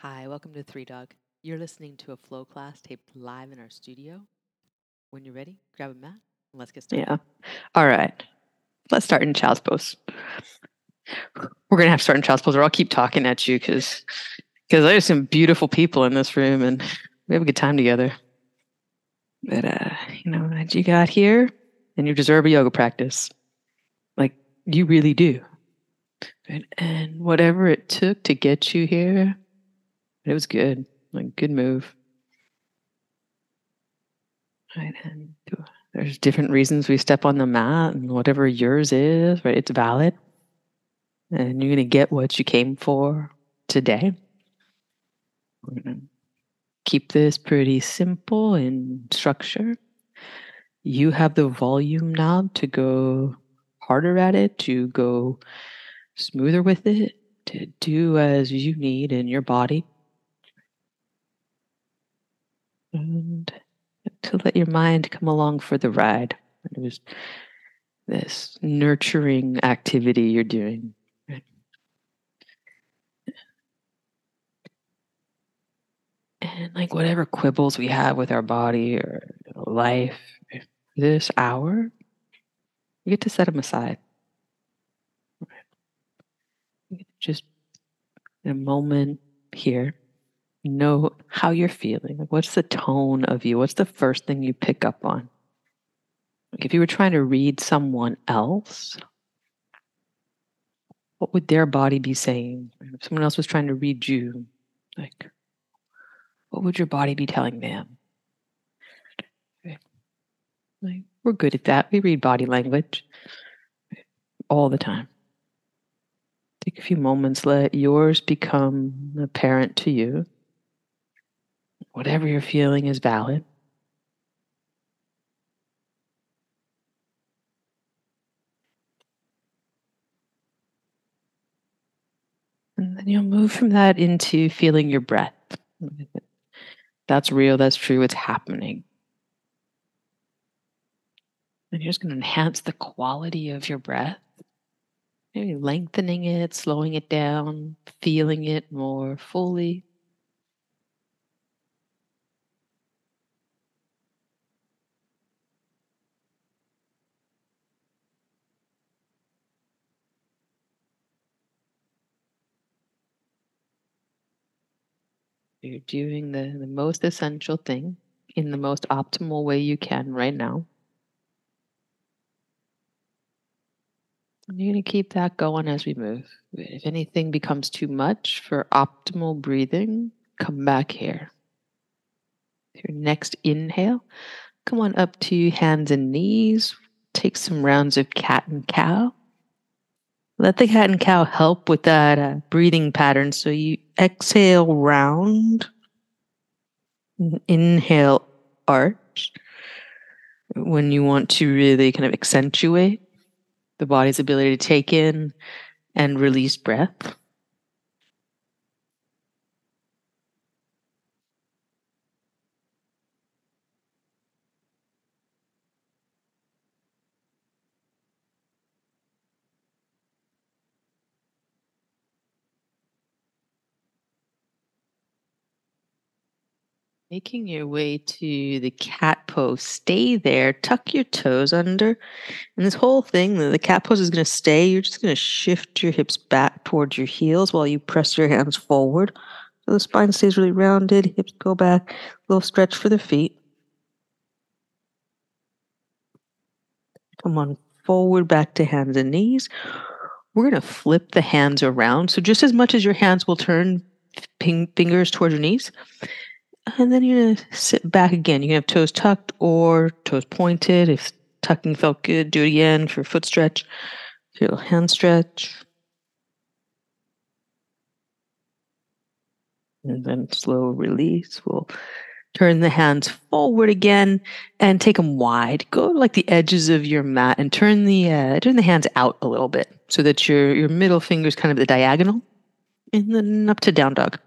Hi, welcome to Three Dog. You're listening to a flow class taped live in our studio. When you're ready, grab a mat and let's get started. Yeah. All right. Let's start in child's pose. We're gonna have to start in child's pose, or I'll keep talking at you because because there's some beautiful people in this room and we have a good time together. But uh, you know, as you got here, and you deserve a yoga practice. Like you really do. And, and whatever it took to get you here, it was good. Like good move. Right. And there's different reasons we step on the mat and whatever yours is, right? It's valid. And you're gonna get what you came for today. We're gonna keep this pretty simple in structure. You have the volume now to go harder at it, to go smoother with it, to do as you need in your body. And to let your mind come along for the ride. There's this nurturing activity you're doing. And like whatever quibbles we have with our body or life, this hour, you get to set them aside. Just in a moment here, know how you're feeling. Like what's the tone of you? What's the first thing you pick up on? Like if you were trying to read someone else, what would their body be saying? If someone else was trying to read you, like what would your body be telling them? Like, we're good at that. We read body language all the time. Take a few moments, let yours become apparent to you. Whatever you're feeling is valid. And then you'll move from that into feeling your breath. That's real, that's true, it's happening. And you're just going to enhance the quality of your breath. Maybe lengthening it, slowing it down, feeling it more fully. You're doing the, the most essential thing in the most optimal way you can right now. And you're going to keep that going as we move. If anything becomes too much for optimal breathing, come back here. Your next inhale, come on up to hands and knees. Take some rounds of cat and cow. Let the cat and cow help with that uh, breathing pattern. So you exhale round, inhale arch when you want to really kind of accentuate the body's ability to take in and release breath. Making your way to the cat pose. Stay there. Tuck your toes under. And this whole thing, the cat pose is going to stay. You're just going to shift your hips back towards your heels while you press your hands forward. So the spine stays really rounded. Hips go back. A little stretch for the feet. Come on forward, back to hands and knees. We're going to flip the hands around. So just as much as your hands will turn fingers towards your knees, and then you're going to sit back again. You can have toes tucked or toes pointed. If tucking felt good, do it again for foot stretch. Feel hand stretch. And then slow release. We'll turn the hands forward again and take them wide. Go like the edges of your mat and turn the uh, turn the hands out a little bit so that your your middle finger is kind of the diagonal, and then up to down dog.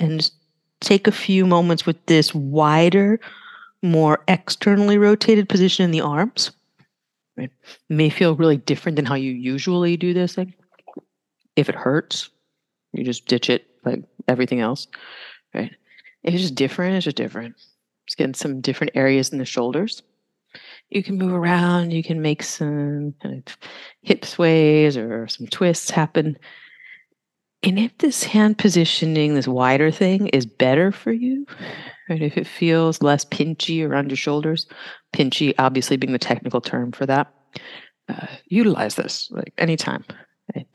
And just take a few moments with this wider, more externally rotated position in the arms. It may feel really different than how you usually do this. Like if it hurts, you just ditch it. Like everything else, right? It's just different. It's just different. It's getting some different areas in the shoulders. You can move around. You can make some kind of hip sways or some twists happen. And if this hand positioning, this wider thing, is better for you, right? If it feels less pinchy around your shoulders, pinchy obviously being the technical term for that, uh, utilize this like anytime. Right?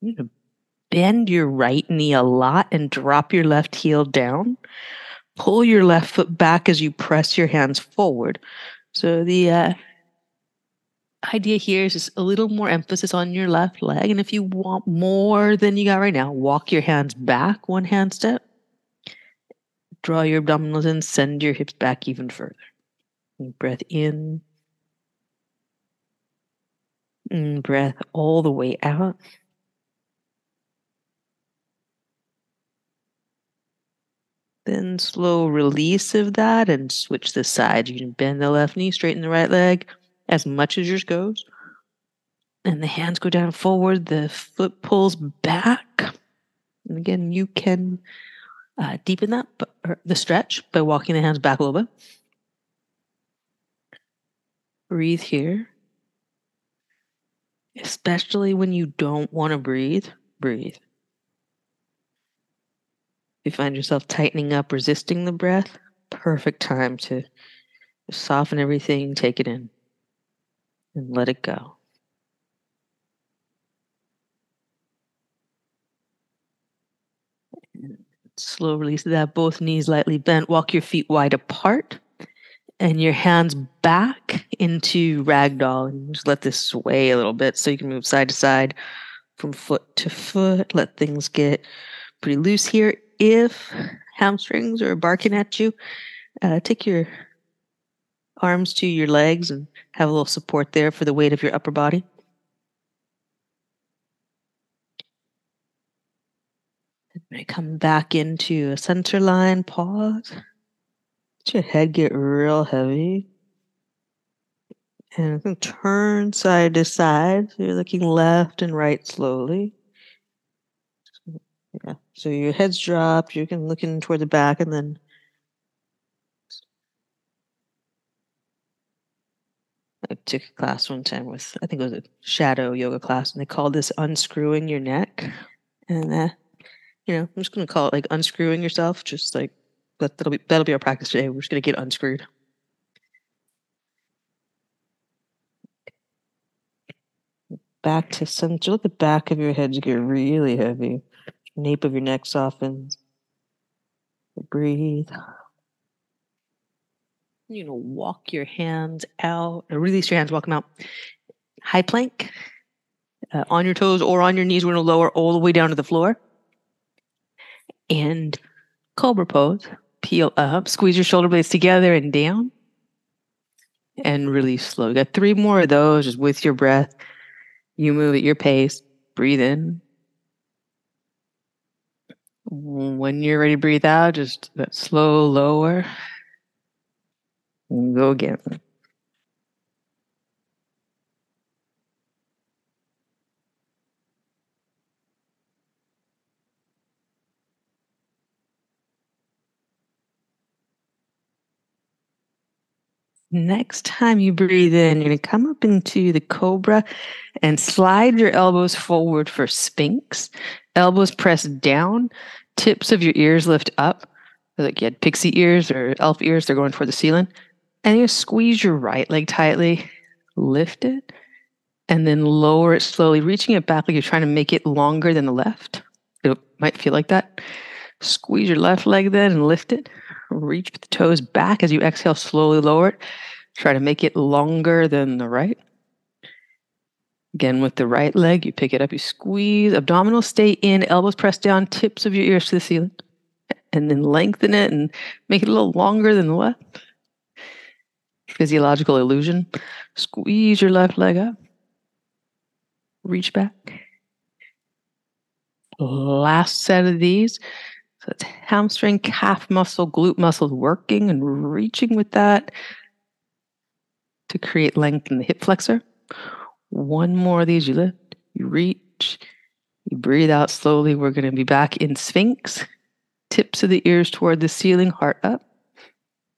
You know, bend your right knee a lot and drop your left heel down. Pull your left foot back as you press your hands forward. So the uh, idea here is just a little more emphasis on your left leg. And if you want more than you got right now, walk your hands back one hand step. Draw your abdominals in, send your hips back even further. breath in. And breath all the way out. Then slow release of that and switch the sides. You can bend the left knee, straighten the right leg as much as yours goes. And the hands go down forward, the foot pulls back. And again, you can uh, deepen that, the stretch by walking the hands back a little bit. Breathe here. Especially when you don't want to breathe, breathe. If you find yourself tightening up, resisting the breath, perfect time to soften everything, take it in and let it go. slow release that. Both knees lightly bent. Walk your feet wide apart and your hands back into ragdoll. And just let this sway a little bit so you can move side to side from foot to foot. Let things get pretty loose here. If hamstrings are barking at you, uh, take your arms to your legs and have a little support there for the weight of your upper body. And come back into a center line, pause. Let your head get real heavy. And turn side to side. So you're looking left and right slowly. Yeah. So your head's dropped. You can look in toward the back and then Took a class one time with, I think it was a shadow yoga class, and they called this unscrewing your neck. And, uh, you know, I'm just going to call it like unscrewing yourself. Just like, that, that'll be, that'll be our practice today. We're just going to get unscrewed. Back to center. Let the back of your head get really heavy. Nape of your neck softens. Breathe you know, walk your hands out, release your hands, walk them out. High plank uh, on your toes or on your knees. We're going to lower all the way down to the floor. And cobra pose. Peel up, squeeze your shoulder blades together and down. And release slow. You got three more of those just with your breath. You move at your pace. Breathe in. When you're ready to breathe out, just that slow lower. Go again. Next time you breathe in, you're going to come up into the cobra and slide your elbows forward for sphinx. Elbows press down, tips of your ears lift up. Like you had pixie ears or elf ears, they're going for the ceiling and you squeeze your right leg tightly, lift it, and then lower it slowly, reaching it back like you're trying to make it longer than the left. It might feel like that. Squeeze your left leg then and lift it. Reach the toes back as you exhale, slowly lower it. Try to make it longer than the right. Again, with the right leg, you pick it up, you squeeze, abdominals stay in, elbows press down, tips of your ears to the ceiling. And then lengthen it and make it a little longer than the left physiological illusion. Squeeze your left leg up. Reach back. Last set of these. So it's hamstring, calf muscle, glute muscles working and reaching with that to create length in the hip flexor. One more of these, you lift, you reach, You breathe out slowly. We're going to be back in Sphinx. Tips of the ears toward the ceiling, heart up.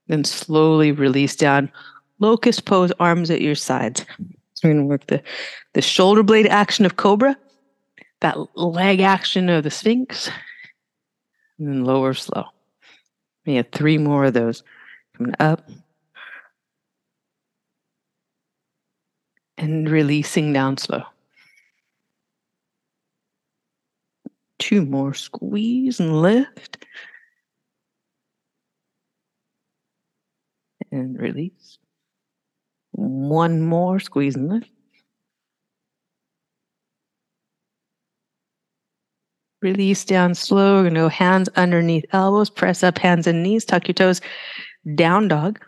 Then slowly release down. Locust pose, arms at your sides. So we're going to work the, the shoulder blade action of Cobra, that leg action of the Sphinx, and then lower slow. We have three more of those. Coming up and releasing down slow. Two more squeeze and lift. And release. One more squeeze and lift. Release down slow. We're going to go hands underneath elbows. Press up hands and knees. Tuck your toes. Down dog.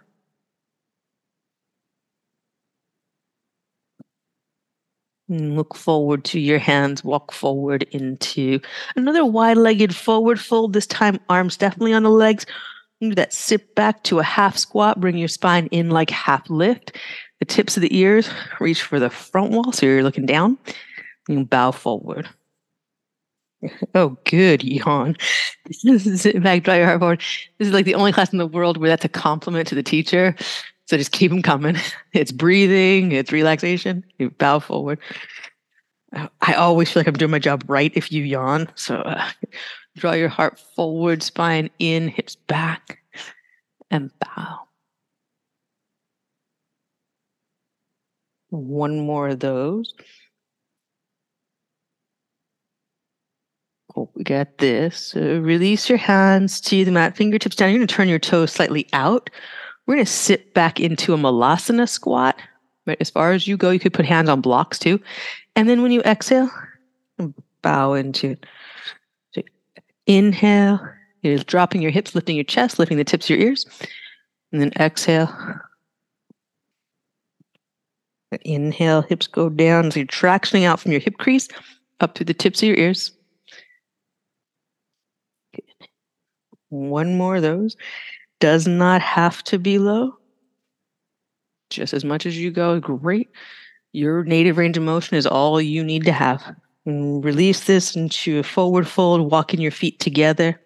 And look forward to your hands. Walk forward into another wide legged forward fold. This time, arms definitely on the legs. Do that sit back to a half squat. Bring your spine in like half lift. The tips of the ears reach for the front wall. So you're looking down. You bow forward. Oh, good, yawn. Sit back, draw your heart forward. This is like the only class in the world where that's a compliment to the teacher. So just keep them coming. It's breathing, it's relaxation. You bow forward. I always feel like I'm doing my job right if you yawn. So uh, draw your heart forward, spine in, hips back, and bow. One more of those. Oh, we got this. So release your hands to the mat, fingertips down. You're going to turn your toes slightly out. We're going to sit back into a malasana squat. Right, as far as you go, you could put hands on blocks too. And then when you exhale, bow into so inhale. You're dropping your hips, lifting your chest, lifting the tips of your ears. And then exhale. Inhale, hips go down. So you're tractioning out from your hip crease up to the tips of your ears. One more of those. Does not have to be low. Just as much as you go, great. Your native range of motion is all you need to have. And release this into a forward fold, walking your feet together.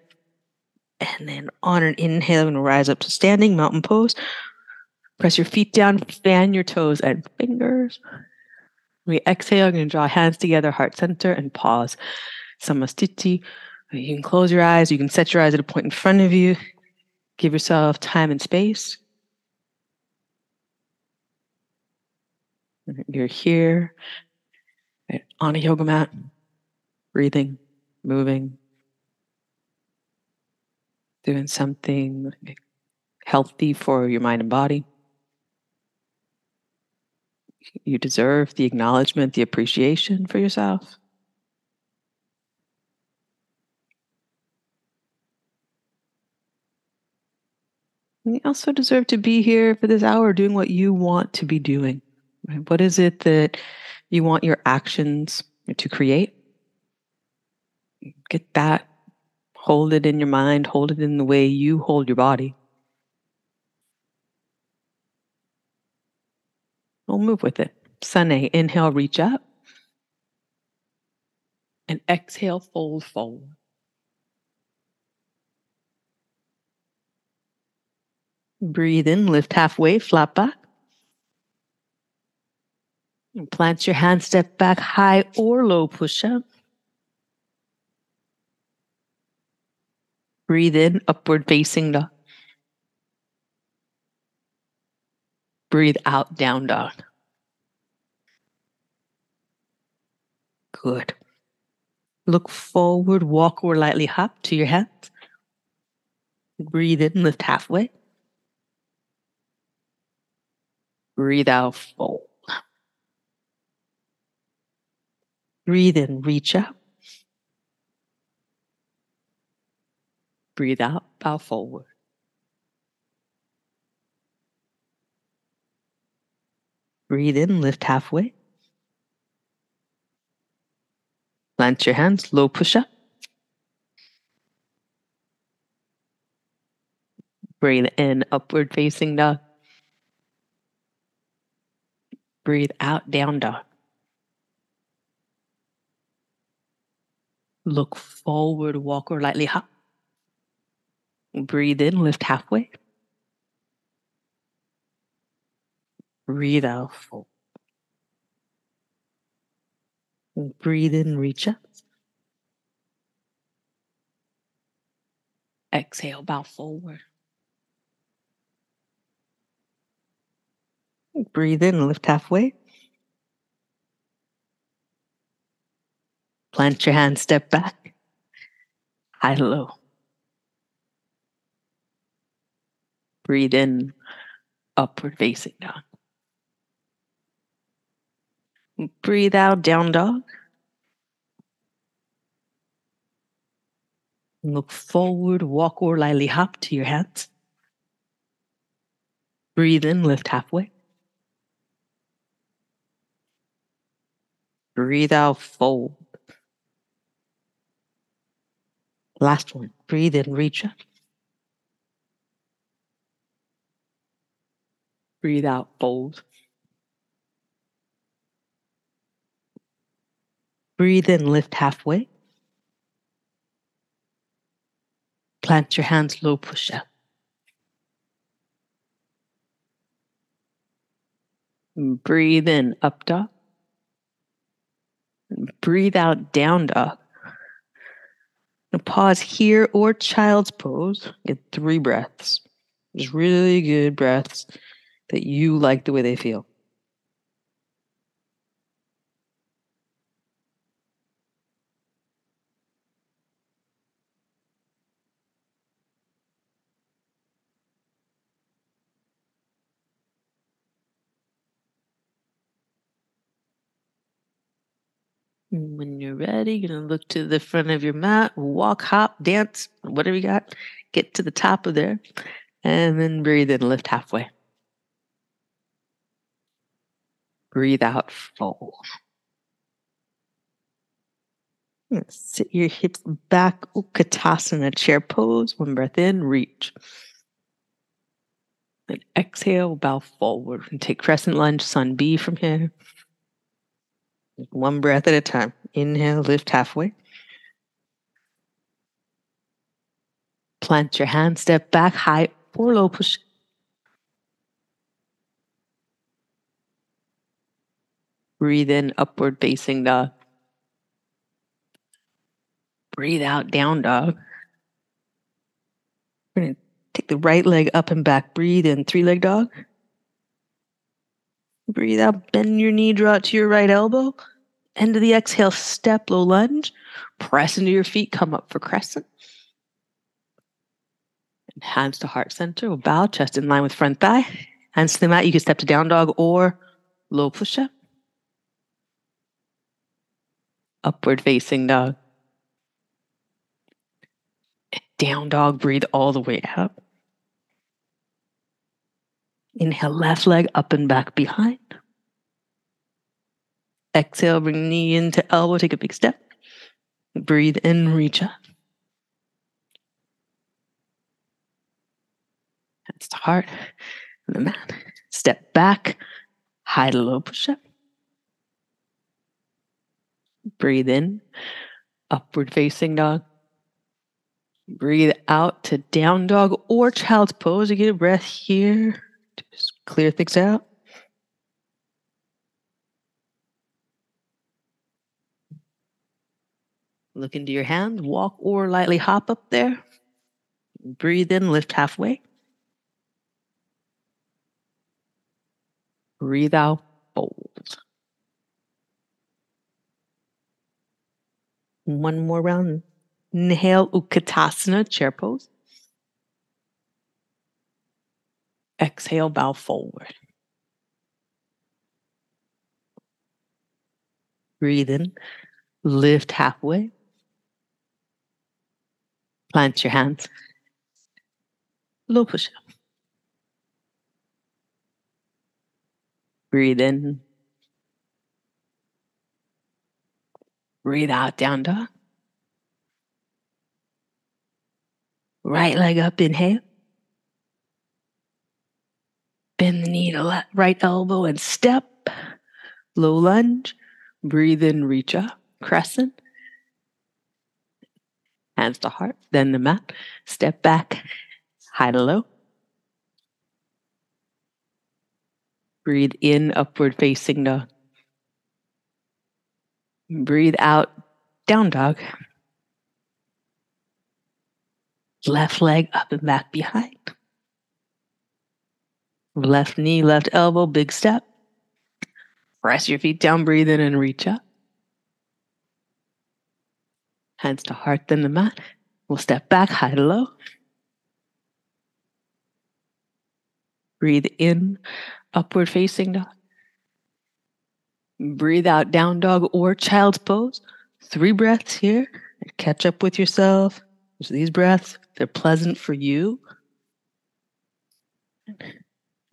And then on an inhale, and rise up to standing mountain pose. Press your feet down, fan your toes and fingers. We exhale, you're going to draw hands together, heart center, and pause. Samasthiti. You can close your eyes. You can set your eyes at a point in front of you. Give yourself time and space. You're here on a yoga mat, breathing, moving, doing something healthy for your mind and body. You deserve the acknowledgement, the appreciation for yourself. And you also deserve to be here for this hour doing what you want to be doing. What is it that you want your actions to create? Get that, hold it in your mind, hold it in the way you hold your body. We'll move with it. Sunny, inhale, reach up. And exhale, fold forward. Breathe in, lift halfway, flat back. Plant your hand, step back, high or low push up. Breathe in, upward facing dog. Breathe out, down dog. Good. Look forward, walk or lightly hop to your hands. Breathe in, lift halfway. Breathe out, fold. Breathe in, reach up. Breathe out, bow forward. Breathe in, lift halfway. Plant your hands, low push up. Breathe in, upward facing dog. Breathe out, down dog. Look forward, walk or lightly hop. Breathe in, lift halfway. Breathe out, fold. Breathe in, reach up. Exhale, bow forward. Breathe in, lift halfway. Plant your hand, step back. High low. Breathe in, upward facing dog. Breathe out, down dog. Look forward, walk or lightly hop to your hands. Breathe in, lift halfway. Breathe out, fold. Last one. Breathe in, reach up. Breathe out, fold. Breathe in, lift halfway. Plant your hands low, push up. Breathe in, up dog. Breathe out, down dog. Now pause here or child's pose. Get three breaths. Just really good breaths that you like the way they feel. When you're ready, you're going to look to the front of your mat, walk, hop, dance, whatever you got. Get to the top of there, and then breathe in, lift halfway. Breathe out, fold. Sit your hips back, Utkatasana chair pose. One breath in, reach. And exhale, bow forward and take crescent lunge, sun B from here. One breath at a time. Inhale, lift halfway. Plant your hand, step back, high or low push. Breathe in, upward facing dog. Breathe out, down dog. We're going to take the right leg up and back. Breathe in, three leg dog. Breathe out, bend your knee, draw it to your right elbow. End of the exhale, step, low lunge. Press into your feet, come up for crescent. And hands to heart center. We'll bow, chest in line with front thigh. Hands to the mat. You can step to down dog or low push up. Upward facing dog. Down dog, breathe all the way out. Inhale, left leg up and back behind. Exhale, bring knee into elbow, take a big step. Breathe in, reach up. Hands to heart and the mat. Step back, high to low push up. Breathe in, upward facing dog. Breathe out to down dog or child's pose. You get a breath here. Clear things out. Look into your hands, walk or lightly hop up there. Breathe in, lift halfway. Breathe out, fold. One more round. Inhale, Utkatasana, chair pose. Exhale, bow forward. Breathe in, lift halfway. Plant your hands. Low push up. Breathe in. Breathe out, down dog. Right leg up, inhale. Bend the knee to right elbow and step. Low lunge. Breathe in, reach up. Crescent. hands to heart, then the mat. Step back, high to low. Breathe in, upward facing dog. Breathe out, down dog. Left leg up and back behind. Left knee, left elbow, big step. Press your feet down, breathe in and reach up. Hands to heart, then the mat. We'll step back, high to low. Breathe in, upward facing dog. Breathe out, down dog or child's pose. Three breaths here. Catch up with yourself. So these breaths, they're pleasant for you.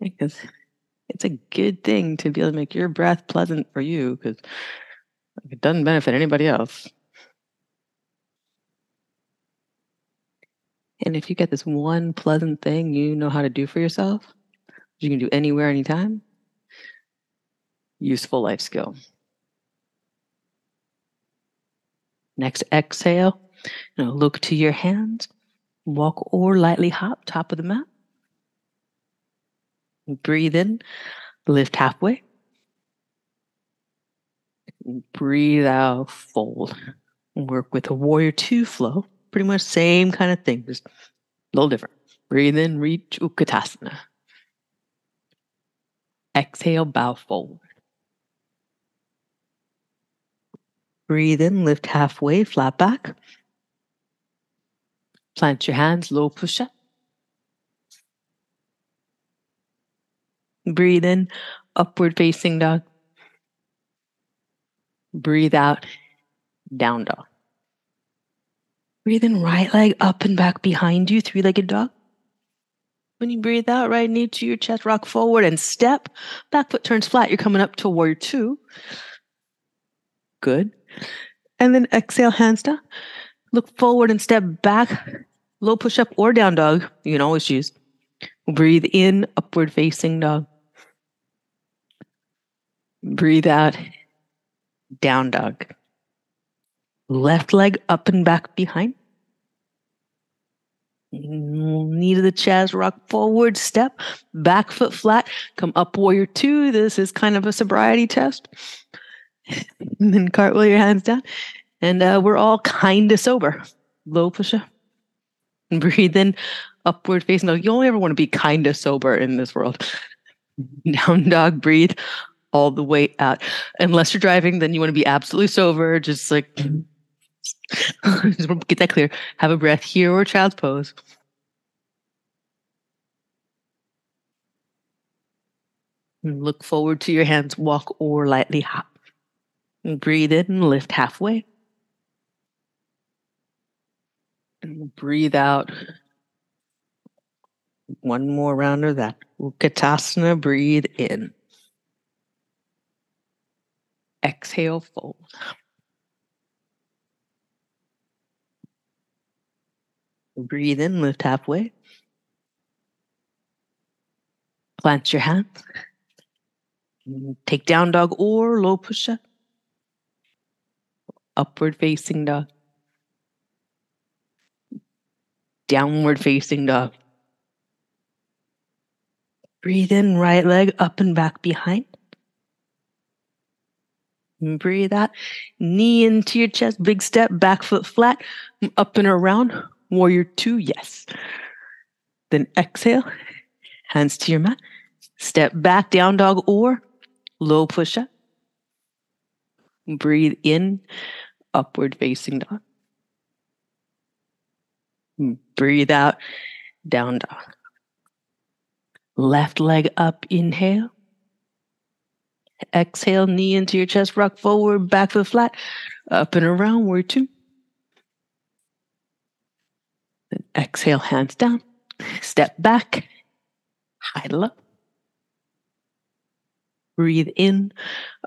Because it's a good thing to be able to make your breath pleasant for you because it doesn't benefit anybody else. And if you get this one pleasant thing you know how to do for yourself, you can do anywhere, anytime, useful life skill. Next exhale, you know, look to your hands, walk or lightly hop top of the mat. Breathe in, lift halfway. Breathe out, fold. Work with a warrior two flow. Pretty much same kind of thing, just a little different. Breathe in, reach Utkatasana. Exhale, bow forward. Breathe in, lift halfway, flat back. Plant your hands, low push up. Breathe in, upward facing dog. Breathe out, down dog. Breathe in, right leg up and back behind you, three legged dog. When you breathe out, right knee to your chest, rock forward and step. Back foot turns flat. You're coming up to warrior two. Good. And then exhale, hands down. Look forward and step back. Low push up or down dog. You can always choose. Breathe in, upward facing dog. Breathe out, down dog. Left leg up and back behind. Knee to the chest, rock forward, step, back foot flat, come up warrior two. This is kind of a sobriety test. and then cartwheel your hands down. And uh, we're all kind of sober. Low push up. Breathe in, upward facing dog. You only ever want to be kind of sober in this world. Down dog, breathe all the way out. Unless you're driving, then you want to be absolutely sober. Just like just get that clear. Have a breath here or child's pose. Look forward to your hands, walk or lightly hop. And breathe in and lift halfway. And breathe out. One more round of that. Utkatasana, breathe in. Exhale, fold. Breathe in, lift halfway. Plant your hands. Take down dog or low push up. Upward facing dog. Downward facing dog. Breathe in, right leg up and back behind. Breathe out. Knee into your chest. Big step. Back foot flat. Up and around. Warrior two. Yes. Then exhale. Hands to your mat. Step back. Down dog or low push up. Breathe in. Upward facing dog. Breathe out. Down dog. Left leg up. Inhale. Exhale, knee into your chest, rock forward, back foot flat, up and around, warrior two. Then exhale, hands down, step back, high low. Breathe in,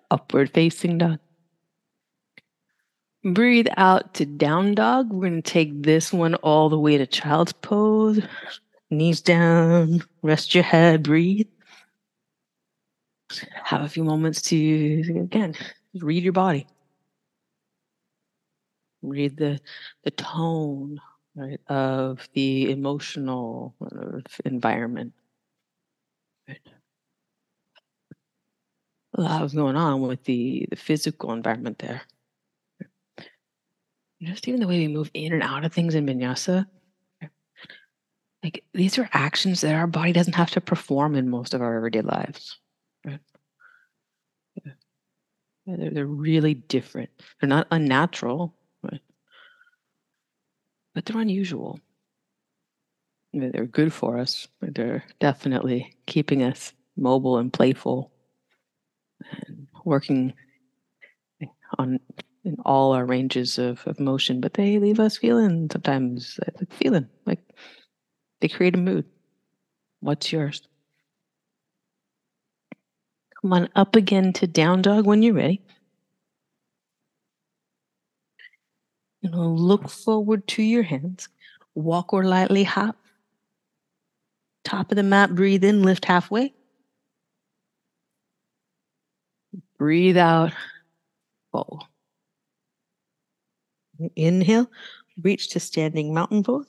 upward facing dog. Breathe out to down dog. We're going to take this one all the way to child's pose. Knees down, rest your head, breathe have a few moments to again read your body Read the the tone right, of the emotional environment. Right. A lot was going on with the, the physical environment there. Just even the way we move in and out of things in vinyasa. Like these are actions that our body doesn't have to perform in most of our everyday lives. Right? They're, they're really different. They're not unnatural, right? but they're unusual. They're good for us. They're definitely keeping us mobile and playful and working on in all our ranges of, of motion, but they leave us feeling sometimes feeling like they create a mood. What's yours? Come on up again to down dog when you're ready. Know, look forward to your hands. Walk or lightly hop. Top of the mat, breathe in, lift halfway. Breathe out, fold. Inhale, reach to standing mountain pose.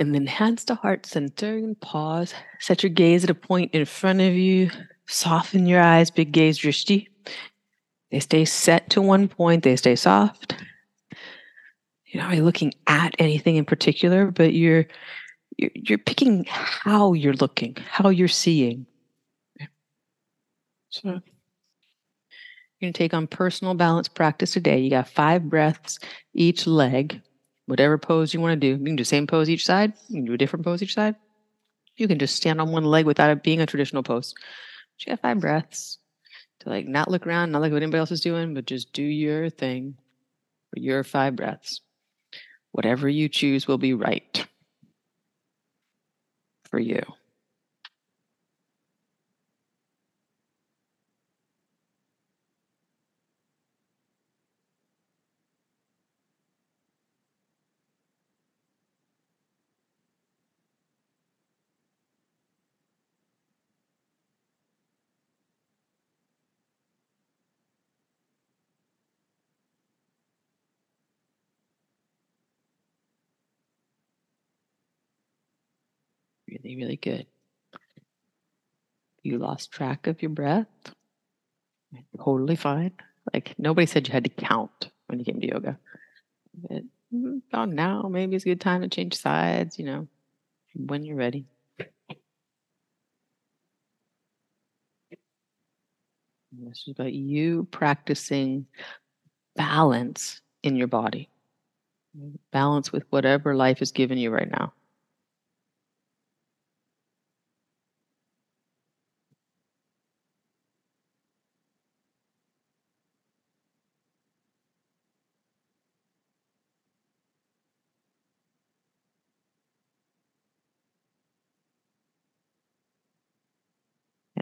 And then hands to heart center and pause. Set your gaze at a point in front of you. Soften your eyes, big gaze, drishti. They stay set to one point, they stay soft. You're not really looking at anything in particular, but you're you're, you're picking how you're looking, how you're seeing. So you're to take on personal balance practice today. You got five breaths each leg, whatever pose you want to do. You can do the same pose each side. You can do a different pose each side. You can just stand on one leg without it being a traditional pose. But you got five breaths to like not look around, not look what anybody else is doing, but just do your thing for your five breaths. Whatever you choose will be right for you. Really, really good. You lost track of your breath. Totally fine. Like nobody said you had to count when you came to yoga. But mm, about now, maybe it's a good time to change sides, you know, when you're ready. This is about you practicing balance in your body, balance with whatever life is giving you right now.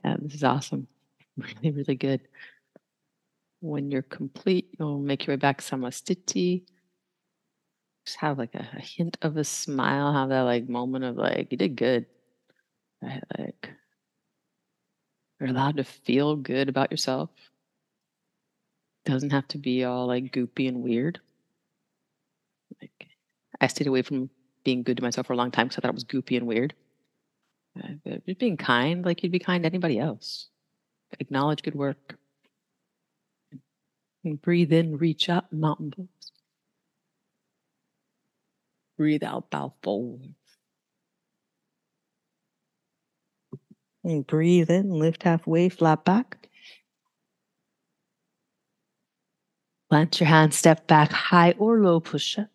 Yeah, this is awesome. Really, really good. When you're complete, you'll make your way back Samasthiti. Just have like a, a hint of a smile, have that like moment of like, you did good. Right? Like you're allowed to feel good about yourself. Doesn't have to be all like goopy and weird. Like I stayed away from being good to myself for a long time because I thought it was goopy and weird. Uh, just being kind, like you'd be kind to anybody else. Acknowledge good work. And breathe in, reach up, mountain pose. Breathe out, bow forward. And breathe in, lift halfway, flat back. Plant your hands, step back, high or low push up.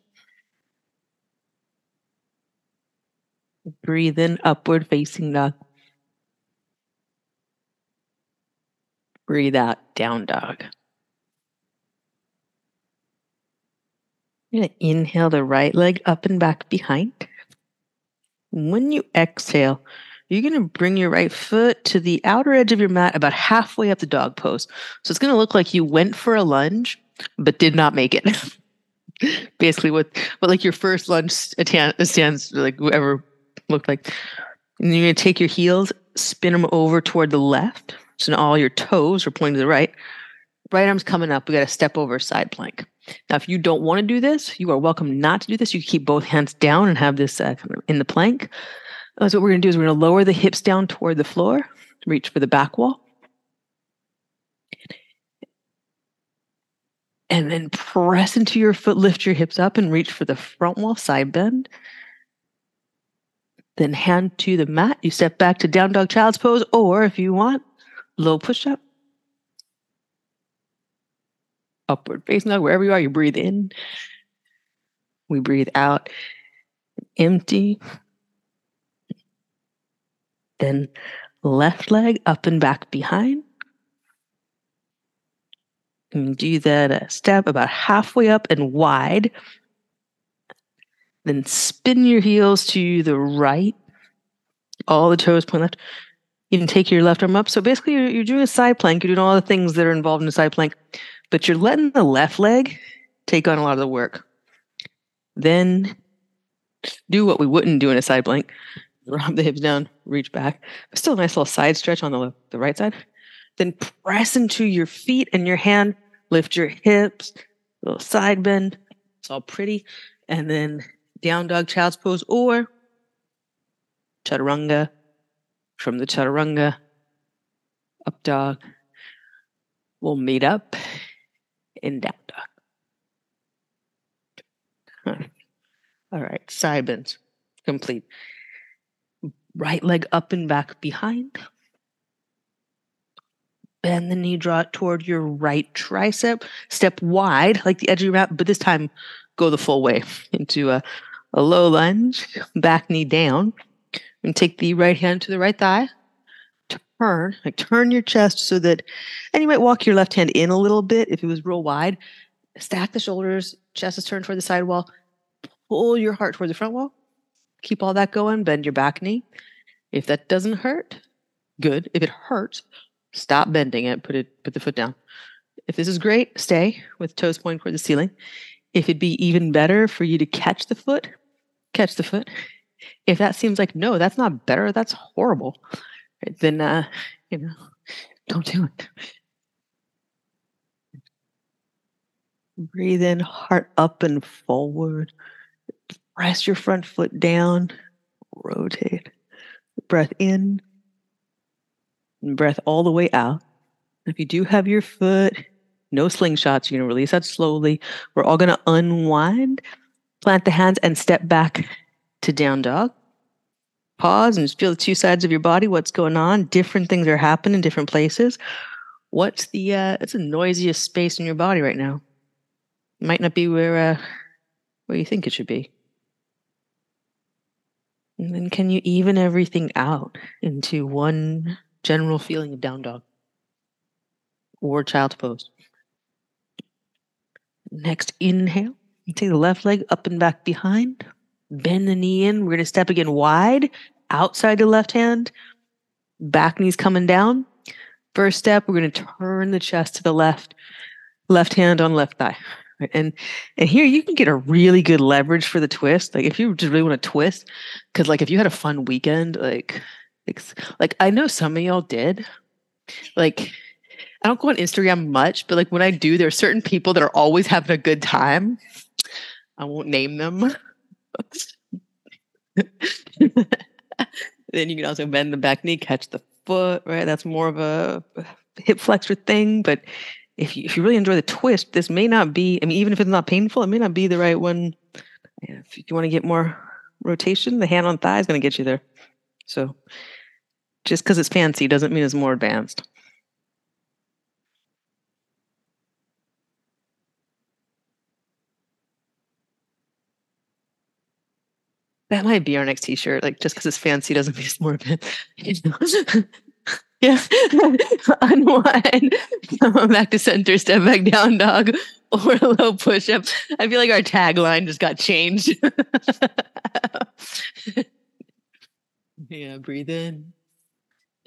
Breathe in, upward facing dog. Breathe out, down dog. You're going to inhale the right leg up and back behind. When you exhale, you're going to bring your right foot to the outer edge of your mat about halfway up the dog pose. So it's going to look like you went for a lunge, but did not make it. Basically, what, what like your first lunge stands, like whoever looked like. And you're going to take your heels, spin them over toward the left. So now all your toes are pointing to the right. right arm's coming up. We got to step over side plank. Now, if you don't want to do this, you are welcome not to do this. You can keep both hands down and have this uh, in the plank. Uh, so what we're going to do is we're going to lower the hips down toward the floor, reach for the back wall. And then press into your foot, lift your hips up and reach for the front wall, side bend. Then hand to the mat. You step back to down dog child's pose, or if you want, low push up. Upward facing dog, wherever you are, you breathe in. We breathe out, empty. Then left leg up and back behind. And do that step about halfway up and wide. Then spin your heels to the right. All the toes point left. You can take your left arm up. So basically, you're, you're doing a side plank. You're doing all the things that are involved in a side plank, but you're letting the left leg take on a lot of the work. Then do what we wouldn't do in a side plank. Drop the hips down, reach back. Still a nice little side stretch on the, the right side. Then press into your feet and your hand. Lift your hips, little side bend. It's all pretty. And then down dog child's pose or chaturanga from the chaturanga. Up dog we'll meet up in down dog. All right side bends complete. Right leg up and back behind. Bend the knee draw it toward your right tricep. Step wide like the edge of your mat but this time go the full way into a a low lunge, back knee down, and take the right hand to the right thigh. Turn, like turn your chest so that, and you might walk your left hand in a little bit if it was real wide. Stack the shoulders, chest is turned toward the side wall. Pull your heart toward the front wall. Keep all that going. Bend your back knee. If that doesn't hurt, good. If it hurts, stop bending it. Put it. Put the foot down. If this is great, stay with toes pointing toward the ceiling. If it'd be even better for you to catch the foot, catch the foot. If that seems like no, that's not better, that's horrible, then uh, you know, don't do it. Breathe in, heart up and forward. Press your front foot down. Rotate. Breath in. And breath all the way out. If you do have your foot, no slingshots, you're going to release that slowly. We're all going to unwind Plant the hands and step back to down dog. Pause and just feel the two sides of your body. What's going on? Different things are happening in different places. What's the uh it's the noisiest space in your body right now? It Might not be where uh where you think it should be. And then can you even everything out into one general feeling of down dog or child's pose? Next inhale. You take the left leg up and back behind. Bend the knee in. We're going to step again wide outside the left hand. Back knees coming down. First step, we're going to turn the chest to the left. Left hand on left thigh. And and here you can get a really good leverage for the twist. Like if you just really want to twist, because like if you had a fun weekend, like like, I know some of y'all did. Like I don't go on Instagram much, but like when I do, there are certain people that are always having a good time. I won't name them. then you can also bend the back knee, catch the foot, right? That's more of a hip flexor thing. But if you, if you really enjoy the twist, this may not be, I mean, even if it's not painful, it may not be the right one. If you want to get more rotation, the hand on thigh is going to get you there. So just because it's fancy doesn't mean it's more advanced. That might be our next T-shirt. Like just because it's fancy doesn't mean it's more You know? yeah, unwind, come back to center, step back down, dog, or a low push-up. I feel like our tagline just got changed. yeah, breathe in.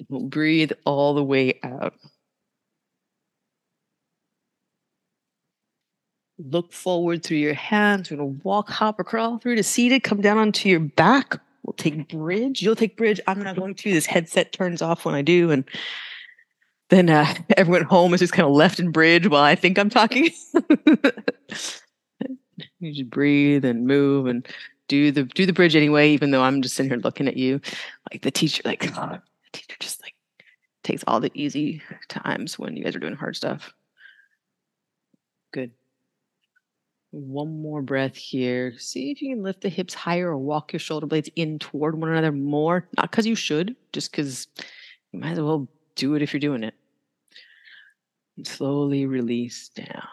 Breathe all the way out. Look forward through your hands. We're to walk, hop, or crawl through to seated. Come down onto your back. We'll take bridge. You'll take bridge. I'm not going to. This headset turns off when I do. And then uh, everyone home is just kind of left in bridge while I think I'm talking. you just breathe and move and do the do the bridge anyway, even though I'm just sitting here looking at you. Like the teacher, like the teacher just like takes all the easy times when you guys are doing hard stuff. Good. One more breath here. See if you can lift the hips higher or walk your shoulder blades in toward one another more. Not because you should, just because you might as well do it if you're doing it. And slowly release down.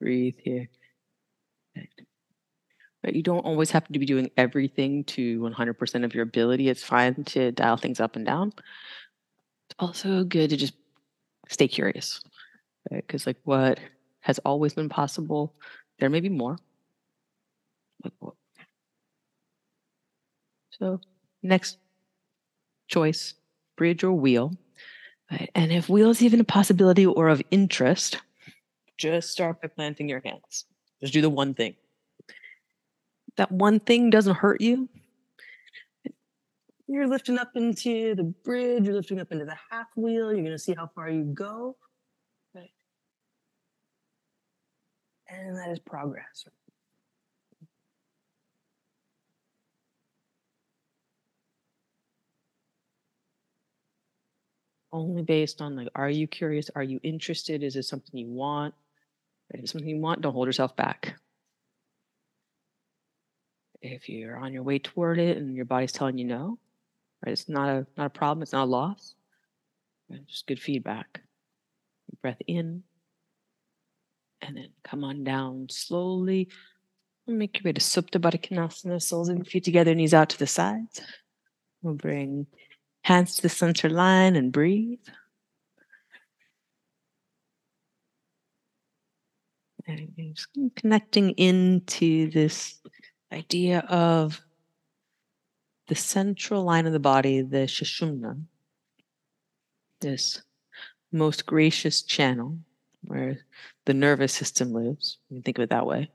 Breathe here. But you don't always have to be doing everything to 100% of your ability. It's fine to dial things up and down. It's also good to just stay curious, right? Because, like, what has always been possible, there may be more. So, next choice bridge or wheel. Right? And if wheel is even a possibility or of interest, just start by planting your hands. Just do the one thing. That one thing doesn't hurt you. You're lifting up into the bridge, you're lifting up into the half wheel, you're going to see how far you go. Right? And that is progress. only based on like, are you curious? Are you interested? Is it something you want? If it's something you want, don't hold yourself back. If you're on your way toward it and your body's telling you no, right? It's not a not a problem. It's not a loss. Right? Just good feedback. Breath in, and then come on down slowly. Make your way to Supta Baddha soles and feet together, knees out to the sides. We'll bring Hands to the center line and breathe. And connecting into this idea of the central line of the body, the Sushumna, this most gracious channel where the nervous system lives. You can think of it that way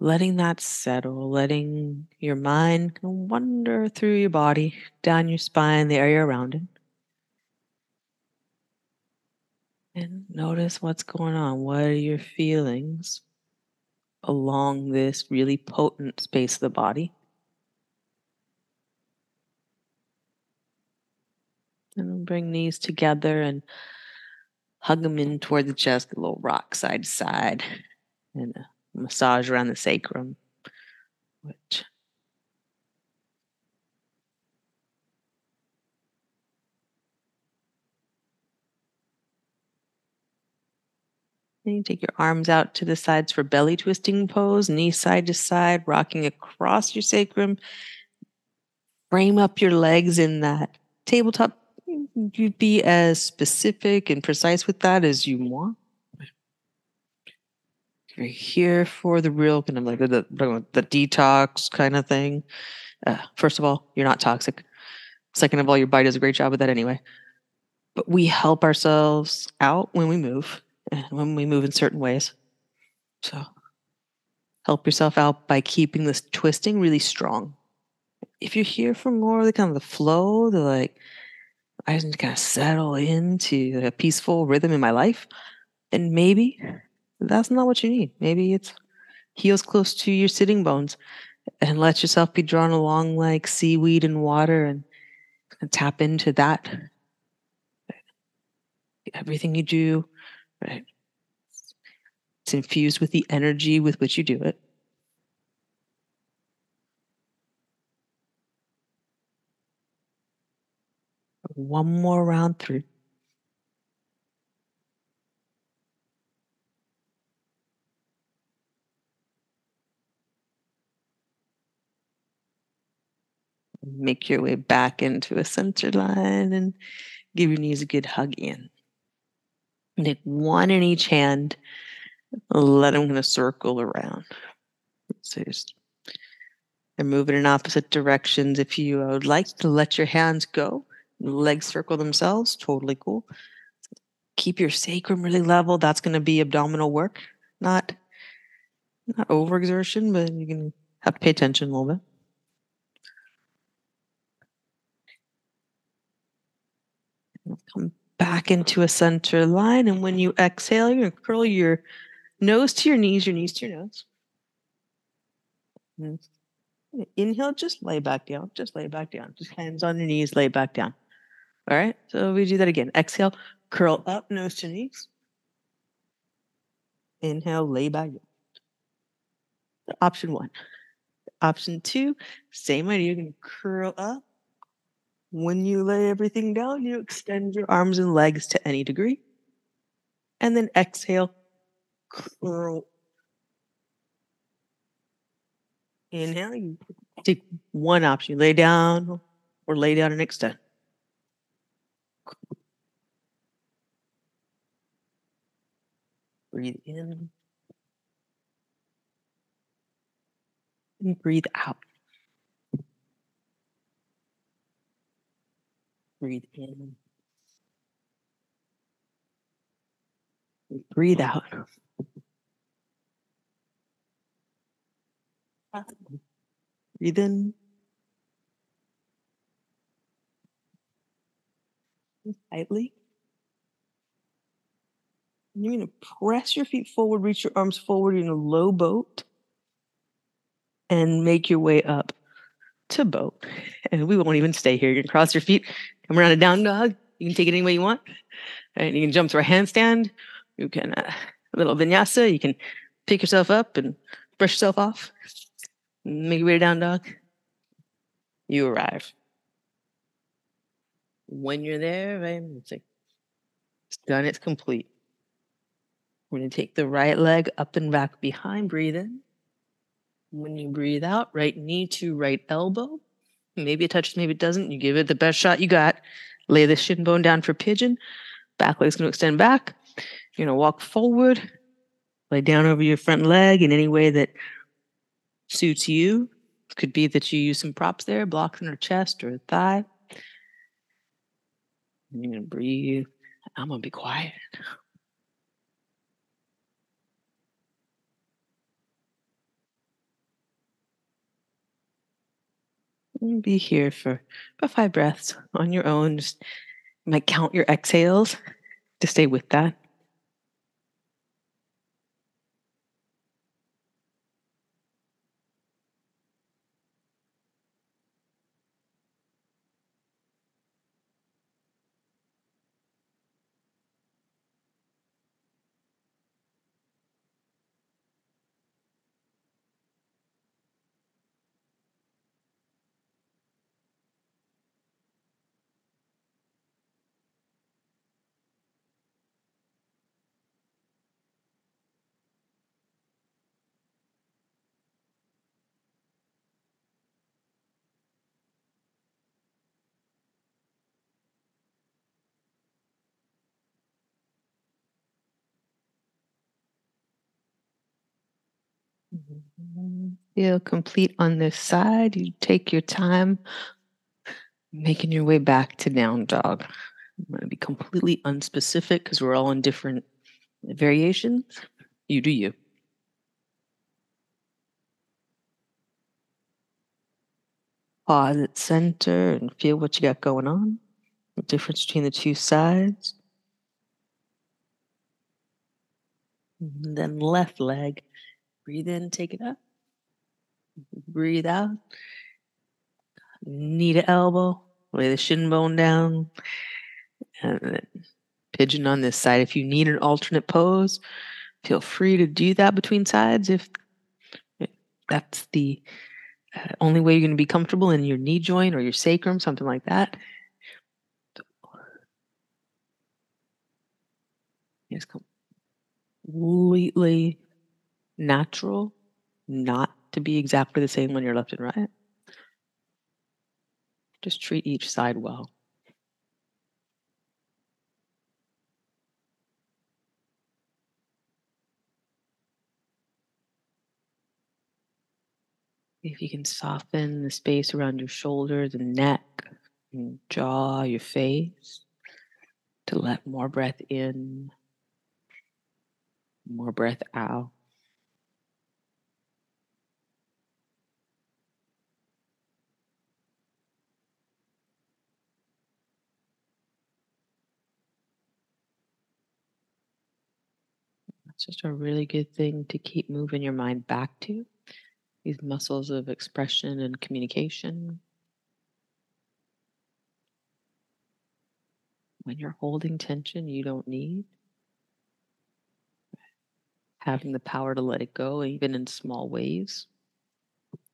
letting that settle, letting your mind wander through your body, down your spine, the area around it. And notice what's going on. What are your feelings along this really potent space of the body? And bring these together and hug them in toward the chest, a little rock side to side. And a massage around the sacrum, which you take your arms out to the sides for belly twisting pose, knee side to side, rocking across your sacrum. Frame up your legs in that tabletop. You be as specific and precise with that as you want. You're here for the real kind of like the, the, the detox kind of thing. Uh, first of all, you're not toxic. Second of all, your body does a great job with that anyway. But we help ourselves out when we move and when we move in certain ways. So help yourself out by keeping this twisting really strong. If you're here for more of the kind of the flow, the like, I just kind of settle into a peaceful rhythm in my life, then maybe that's not what you need. Maybe it's heels close to your sitting bones and let yourself be drawn along like seaweed and water and tap into that. Everything you do, right? It's infused with the energy with which you do it. One more round through. make your way back into a center line and give your knees a good hug in. Take one in each hand, let them kind of circle around. So just they're moving in opposite directions. If you would like to let your hands go, legs circle themselves, totally cool. Keep your sacrum really level. That's going to be abdominal work, not not overexertion, but you can have to pay attention a little bit. Come back into a center line. And when you exhale, you're going to curl your nose to your knees, your knees to your nose. And inhale, just lay back down. Just lay back down. Just hands on your knees, lay back down. All right. So we do that again. Exhale, curl up, nose to knees. Inhale, lay back. Option one. Option two, same idea. Going to curl up. When you lay everything down, you extend your arms and legs to any degree. And then exhale, curl. Inhale, you take one option. You lay down or lay down and extend. Breathe in and breathe out. Breathe in. Breathe out. Breathe in. Tightly. You're going to press your feet forward, reach your arms forward in a low boat, and make your way up to boat. And we won't even stay here. You can cross your feet, come around a down dog. You can take it any way you want. And you can jump to a handstand. You can uh, a little vinyasa. You can pick yourself up and brush yourself off. Make your way to down dog. You arrive. When you're there, right, it's like it's done. It's complete. We're going to take the right leg up and back behind. Breathe in. When you breathe out, right knee to right elbow. Maybe it touches, maybe it doesn't. You give it the best shot you got. Lay the shin bone down for pigeon. Back leg's going to extend back. You're going to walk forward. Lay down over your front leg in any way that suits you. Could be that you use some props there, blocks in her chest or thigh. And you're going to breathe. I'm going to be quiet. Be here for about five breaths on your own. Just might count your exhales to stay with that. Feel complete on this side. You take your time making your way back to down dog. I'm going to be completely unspecific because we're all in different variations. You do you. Pause at center and feel what you got going on. The difference between the two sides. And then left leg. Breathe in, take it up. Breathe out. Knee to elbow. Lay the shin bone down. And pigeon on this side. If you need an alternate pose, feel free to do that between sides if that's the uh, only way you're going to be comfortable in your knee joint or your sacrum, something like that. It's completely natural not to be exactly the same when you're left and right. Just treat each side well. If you can soften the space around your shoulders and neck, and jaw, your face, to let more breath in, more breath out. It's just a really good thing to keep moving your mind back to these muscles of expression and communication. When you're holding tension you don't need, having the power to let it go, even in small ways,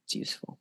it's useful.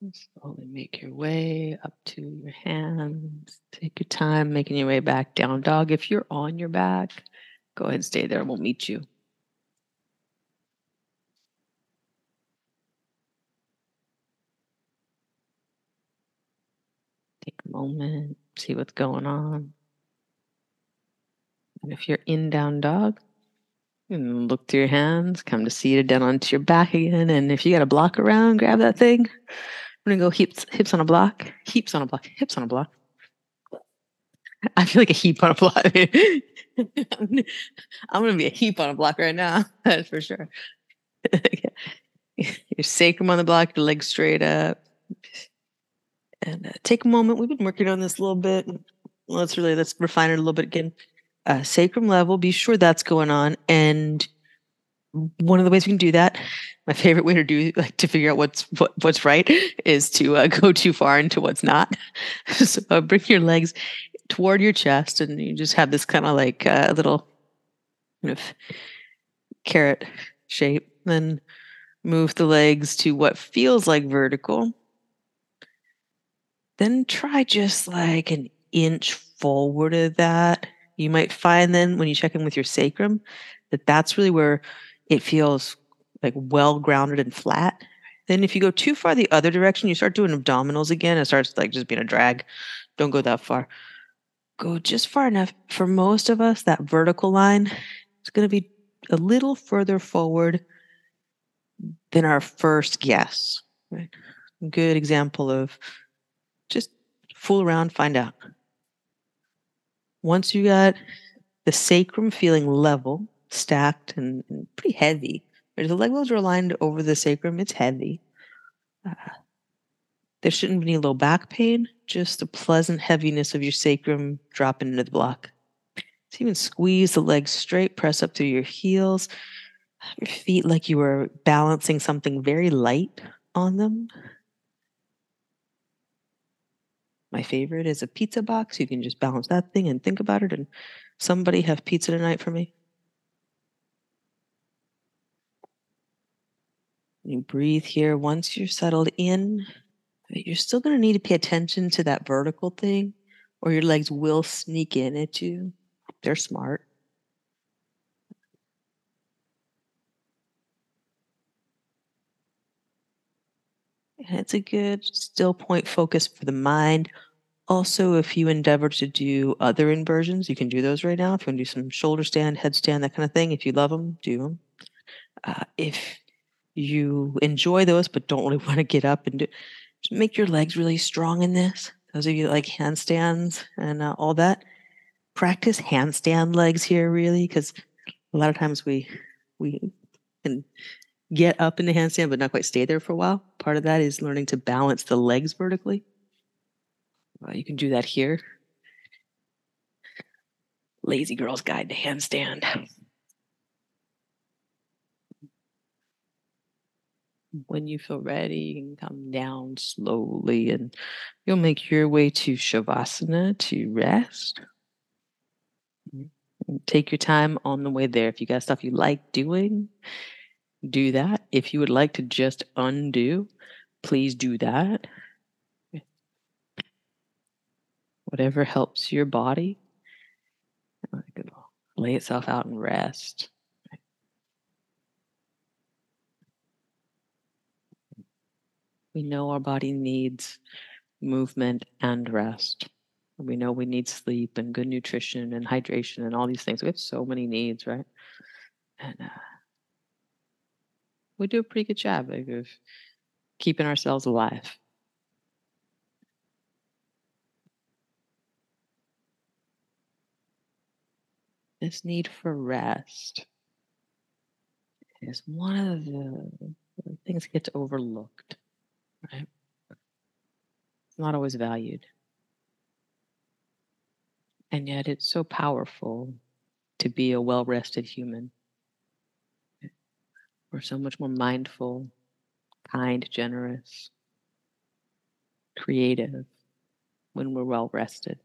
Slowly make your way up to your hands. Take your time making your way back down dog. If you're on your back, go ahead and stay there. We'll meet you. Take a moment, see what's going on. And if you're in down dog, look through your hands, come to seated down onto your back again. And if you got a block around, grab that thing. I'm gonna go hips hips on a block, heaps on a block, hips on a block. I feel like a heap on a block. I'm gonna be a heap on a block right now. That's for sure. your sacrum on the block, your legs straight up, and uh, take a moment. We've been working on this a little bit. Let's really let's refine it a little bit again. Uh, sacrum level. Be sure that's going on, and one of the ways we can do that my favorite way to do like to figure out what's what, what's right is to uh, go too far into what's not. So uh, bring your legs toward your chest and you just have this kind of like a uh, little kind of carrot shape. Then move the legs to what feels like vertical. Then try just like an inch forward of that. You might find then when you check in with your sacrum that that's really where it feels like well grounded and flat. Then if you go too far the other direction, you start doing abdominals again. It starts like just being a drag. Don't go that far. Go just far enough. For most of us, that vertical line is going to be a little further forward than our first guess. Right? Good example of just fool around, find out. Once you got the sacrum feeling level, stacked and, and pretty heavy. The leg bones are aligned over the sacrum. It's heavy. Uh, there shouldn't be any low back pain, just a pleasant heaviness of your sacrum dropping into the block. So even squeeze the legs straight, press up through your heels, your feet like you were balancing something very light on them. My favorite is a pizza box. You can just balance that thing and think about it. And somebody have pizza tonight for me. You breathe here. Once you're settled in, you're still going to need to pay attention to that vertical thing, or your legs will sneak in at you. They're smart. And it's a good still point focus for the mind. Also, if you endeavor to do other inversions, you can do those right now. If you want to do some shoulder stand, headstand, that kind of thing, if you love them, do them. Uh, if you enjoy those but don't really want to get up and do, make your legs really strong in this. Those of you that like handstands and uh, all that, practice handstand legs here really because a lot of times we we can get up in the handstand but not quite stay there for a while. Part of that is learning to balance the legs vertically. Well, you can do that here. Lazy Girl's Guide to Handstand. When you feel ready, you can come down slowly and you'll make your way to Shavasana to rest. Mm-hmm. take your time on the way there. If you got stuff you like doing, do that. If you would like to just undo, please do that. Whatever helps your body, lay itself out and rest. We know our body needs movement and rest. We know we need sleep and good nutrition and hydration and all these things. We have so many needs, right? And uh, we do a pretty good job of keeping ourselves alive. This need for rest is one of the things that gets overlooked, right? It's not always valued. And yet it's so powerful to be a well rested human. We're so much more mindful, kind, generous, creative when we're well rested.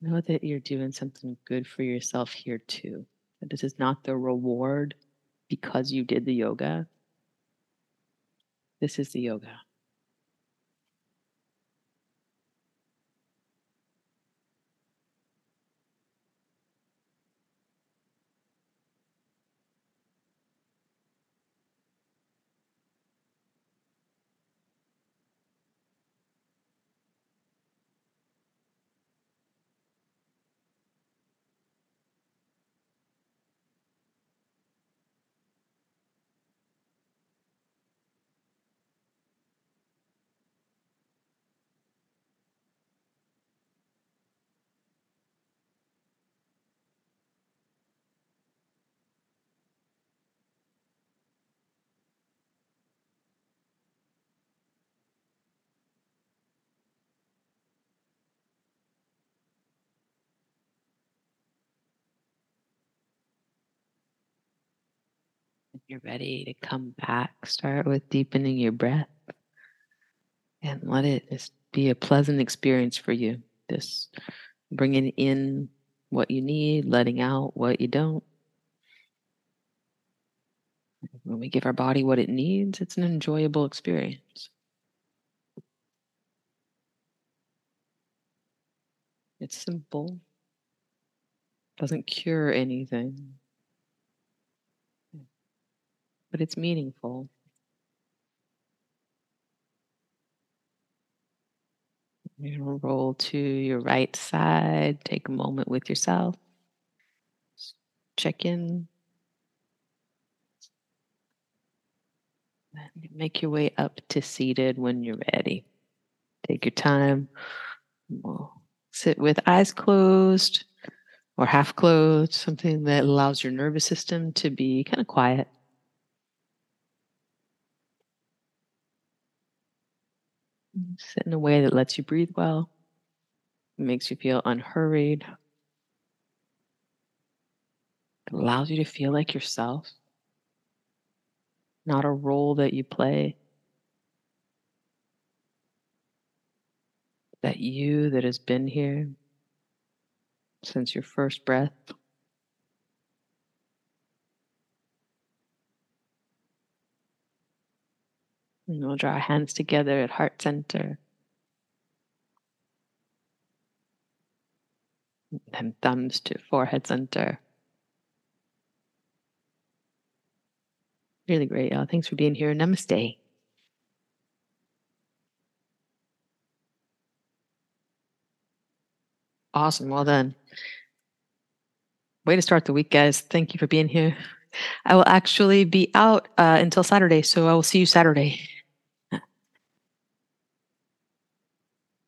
Know that you're doing something good for yourself here too. That this is not the reward because you did the yoga. This is the yoga. You're ready to come back, start with deepening your breath and let it just be a pleasant experience for you. Just bringing in what you need, letting out what you don't. When we give our body what it needs, it's an enjoyable experience. It's simple, doesn't cure anything but it's meaningful. You're going to roll to your right side. Take a moment with yourself. Check in. Make your way up to seated when you're ready. Take your time. We'll sit with eyes closed or half closed, something that allows your nervous system to be kind of quiet. Sit in a way that lets you breathe well, makes you feel unhurried, allows you to feel like yourself, not a role that you play. That you that has been here since your first breath. And we'll draw our hands together at heart center. And thumbs to forehead center. Really great, y'all. Thanks for being here. Namaste. Awesome. Well done. Way to start the week, guys. Thank you for being here. I will actually be out uh, until Saturday, so I will see you Saturday.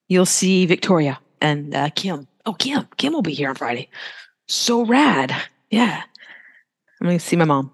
You'll see Victoria and uh, Kim. Oh, Kim. Kim will be here on Friday. So rad. Yeah. I'm going to see my mom.